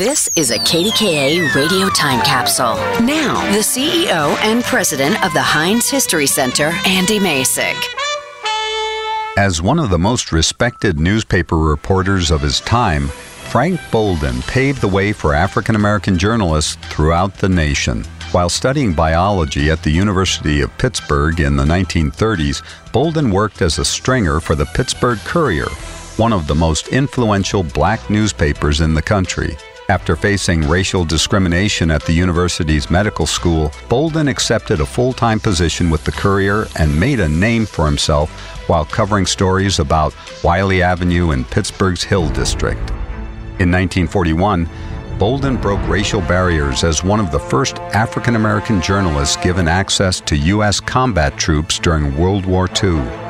This is a KDKA radio time capsule. Now, the CEO and president of the Heinz History Center, Andy Masich. As one of the most respected newspaper reporters of his time, Frank Bolden paved the way for African American journalists throughout the nation. While studying biology at the University of Pittsburgh in the 1930s, Bolden worked as a stringer for the Pittsburgh Courier, one of the most influential black newspapers in the country. After facing racial discrimination at the university's medical school, Bolden accepted a full time position with the Courier and made a name for himself while covering stories about Wylie Avenue in Pittsburgh's Hill District. In 1941, Bolden broke racial barriers as one of the first African American journalists given access to U.S. combat troops during World War II.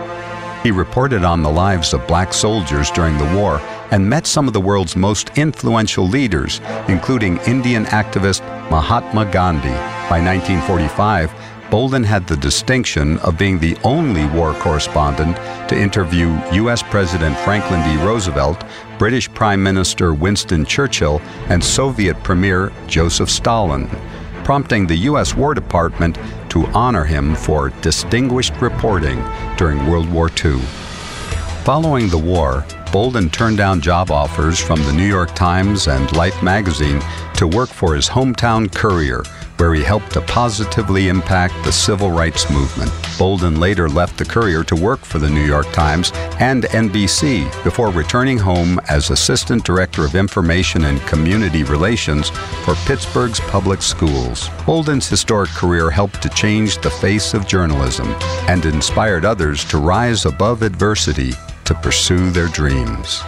He reported on the lives of black soldiers during the war and met some of the world's most influential leaders, including Indian activist Mahatma Gandhi. By 1945, Bolden had the distinction of being the only war correspondent to interview U.S. President Franklin D. Roosevelt, British Prime Minister Winston Churchill, and Soviet Premier Joseph Stalin, prompting the U.S. War Department to honor him for distinguished reporting during World War II. Following the war, Bolden turned down job offers from the New York Times and Life magazine to work for his hometown Courier, where he helped to positively impact the civil rights movement. Bolden later left the Courier to work for the New York Times and NBC before returning home as Assistant Director of Information and Community Relations for Pittsburgh's public schools. Bolden's historic career helped to change the face of journalism and inspired others to rise above adversity to pursue their dreams.